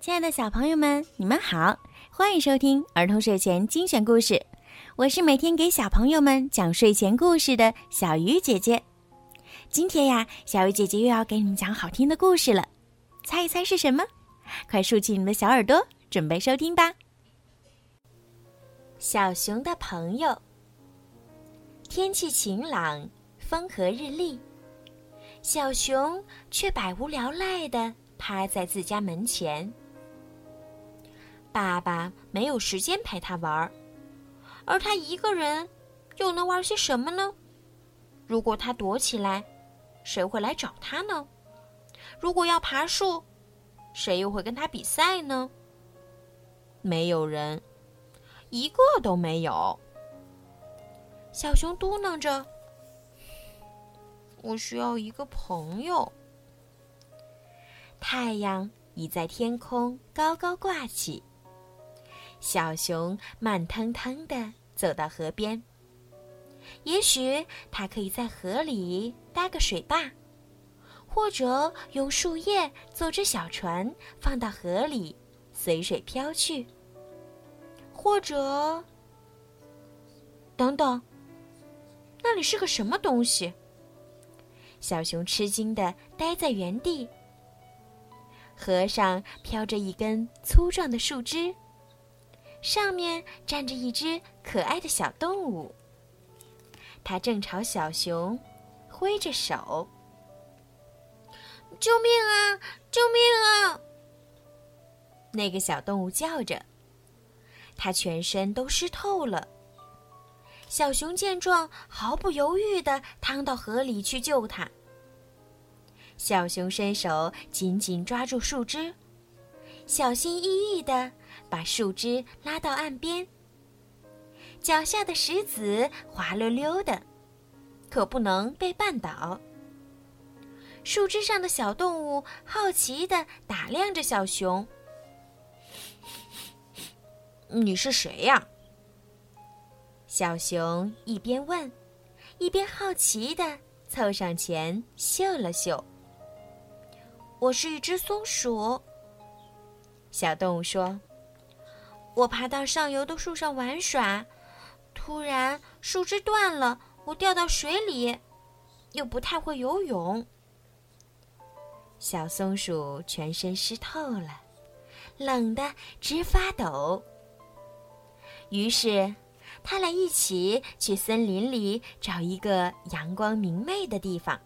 亲爱的小朋友们，你们好，欢迎收听儿童睡前精选故事。我是每天给小朋友们讲睡前故事的小鱼姐姐。今天呀，小鱼姐姐又要给你们讲好听的故事了，猜一猜是什么？快竖起你们的小耳朵，准备收听吧。小熊的朋友。天气晴朗，风和日丽，小熊却百无聊赖的趴在自家门前。爸爸没有时间陪他玩儿，而他一个人又能玩些什么呢？如果他躲起来，谁会来找他呢？如果要爬树，谁又会跟他比赛呢？没有人，一个都没有。小熊嘟囔着：“我需要一个朋友。”太阳已在天空高高挂起。小熊慢腾腾地走到河边。也许它可以在河里搭个水坝，或者用树叶做只小船放到河里，随水飘去。或者，等等，那里是个什么东西？小熊吃惊地呆在原地。河上飘着一根粗壮的树枝。上面站着一只可爱的小动物，它正朝小熊挥着手：“救命啊！救命啊！”那个小动物叫着，它全身都湿透了。小熊见状，毫不犹豫地趟到河里去救它。小熊伸手紧紧抓住树枝，小心翼翼地。把树枝拉到岸边，脚下的石子滑溜溜的，可不能被绊倒。树枝上的小动物好奇地打量着小熊：“你是谁呀？”小熊一边问，一边好奇地凑上前嗅了嗅。“我是一只松鼠。”小动物说。我爬到上游的树上玩耍，突然树枝断了，我掉到水里，又不太会游泳。小松鼠全身湿透了，冷得直发抖。于是，他俩一起去森林里找一个阳光明媚的地方。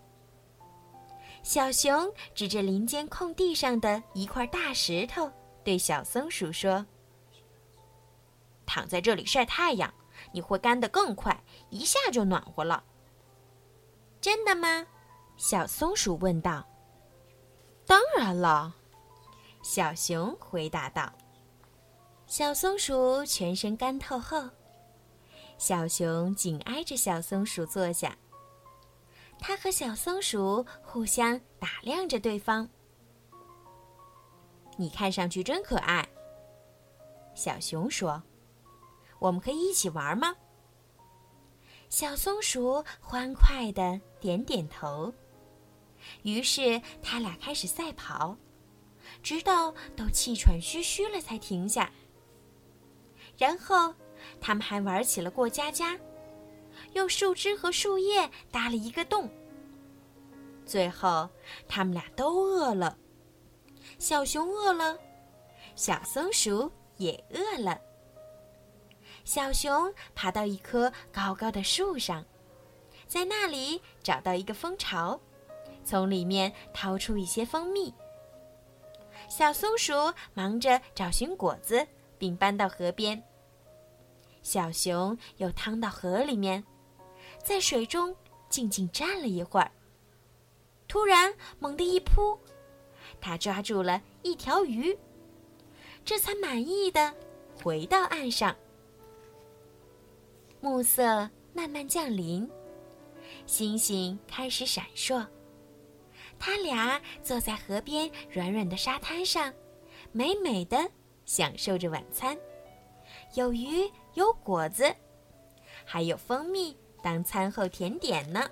小熊指着林间空地上的一块大石头，对小松鼠说。躺在这里晒太阳，你会干得更快，一下就暖和了。真的吗？小松鼠问道。当然了，小熊回答道。小松鼠全身干透后，小熊紧挨着小松鼠坐下。它和小松鼠互相打量着对方。你看上去真可爱，小熊说。我们可以一起玩吗？小松鼠欢快的点点头。于是他俩开始赛跑，直到都气喘吁吁了才停下。然后他们还玩起了过家家，用树枝和树叶搭了一个洞。最后，他们俩都饿了，小熊饿了，小松鼠也饿了。小熊爬到一棵高高的树上，在那里找到一个蜂巢，从里面掏出一些蜂蜜。小松鼠忙着找寻果子，并搬到河边。小熊又趟到河里面，在水中静静站了一会儿。突然，猛地一扑，他抓住了一条鱼，这才满意的回到岸上。暮色慢慢降临，星星开始闪烁。他俩坐在河边软软的沙滩上，美美的享受着晚餐。有鱼，有果子，还有蜂蜜当餐后甜点呢。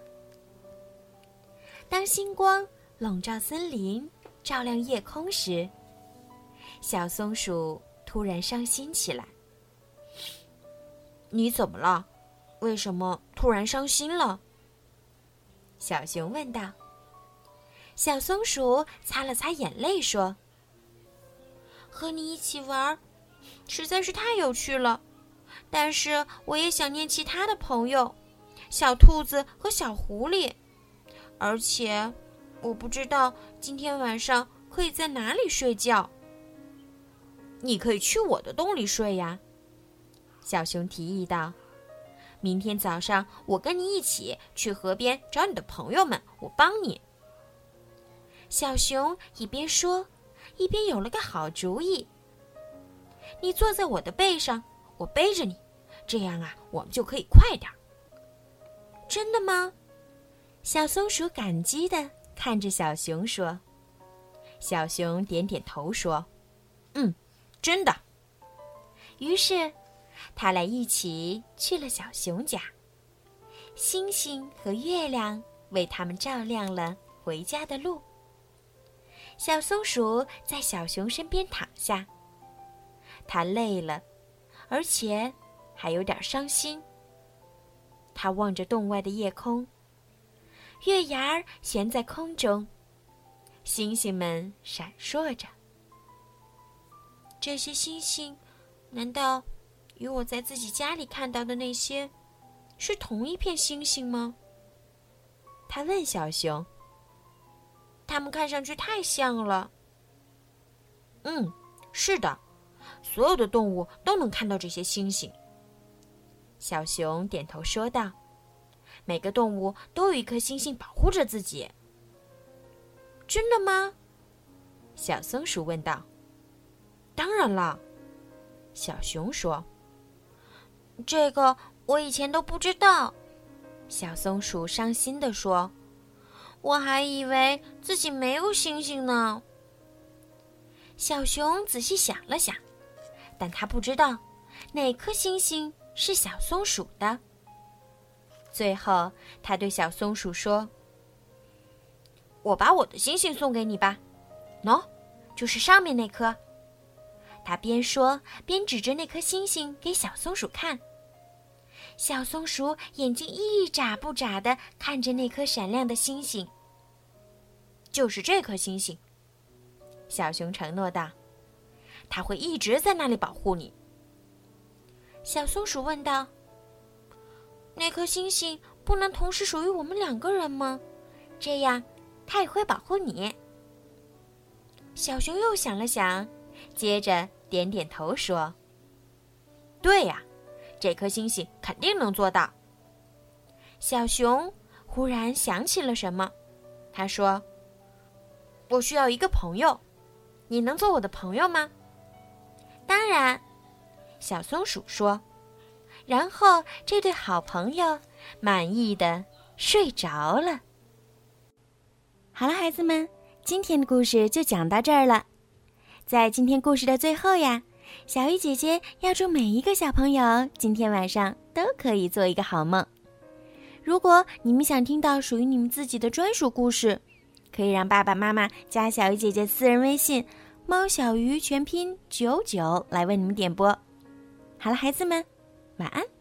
当星光笼罩森林，照亮夜空时，小松鼠突然伤心起来。你怎么了？为什么突然伤心了？小熊问道。小松鼠擦了擦眼泪说：“和你一起玩，实在是太有趣了。但是我也想念其他的朋友，小兔子和小狐狸。而且，我不知道今天晚上可以在哪里睡觉。你可以去我的洞里睡呀。”小熊提议道。明天早上，我跟你一起去河边找你的朋友们，我帮你。小熊一边说，一边有了个好主意。你坐在我的背上，我背着你，这样啊，我们就可以快点儿。真的吗？小松鼠感激的看着小熊说。小熊点点头说：“嗯，真的。”于是。他俩一起去了小熊家。星星和月亮为他们照亮了回家的路。小松鼠在小熊身边躺下，它累了，而且还有点伤心。它望着洞外的夜空，月牙儿悬在空中，星星们闪烁着。这些星星，难道？与我在自己家里看到的那些，是同一片星星吗？他问小熊。它们看上去太像了。嗯，是的，所有的动物都能看到这些星星。小熊点头说道：“每个动物都有一颗星星保护着自己。”真的吗？小松鼠问道。“当然了。”小熊说。这个我以前都不知道，小松鼠伤心地说：“我还以为自己没有星星呢。”小熊仔细想了想，但他不知道哪颗星星是小松鼠的。最后，他对小松鼠说：“我把我的星星送给你吧，喏，就是上面那颗。”他边说边指着那颗星星给小松鼠看。小松鼠眼睛一眨不眨的看着那颗闪亮的星星。就是这颗星星，小熊承诺道：“它会一直在那里保护你。”小松鼠问道：“那颗星星不能同时属于我们两个人吗？这样，它也会保护你。”小熊又想了想，接着点点头说：“对呀。”这颗星星肯定能做到。小熊忽然想起了什么，他说：“我需要一个朋友，你能做我的朋友吗？”当然，小松鼠说。然后这对好朋友满意的睡着了。好了，孩子们，今天的故事就讲到这儿了。在今天故事的最后呀。小鱼姐姐要祝每一个小朋友今天晚上都可以做一个好梦。如果你们想听到属于你们自己的专属故事，可以让爸爸妈妈加小鱼姐姐私人微信“猫小鱼”全拼九九来为你们点播。好了，孩子们，晚安。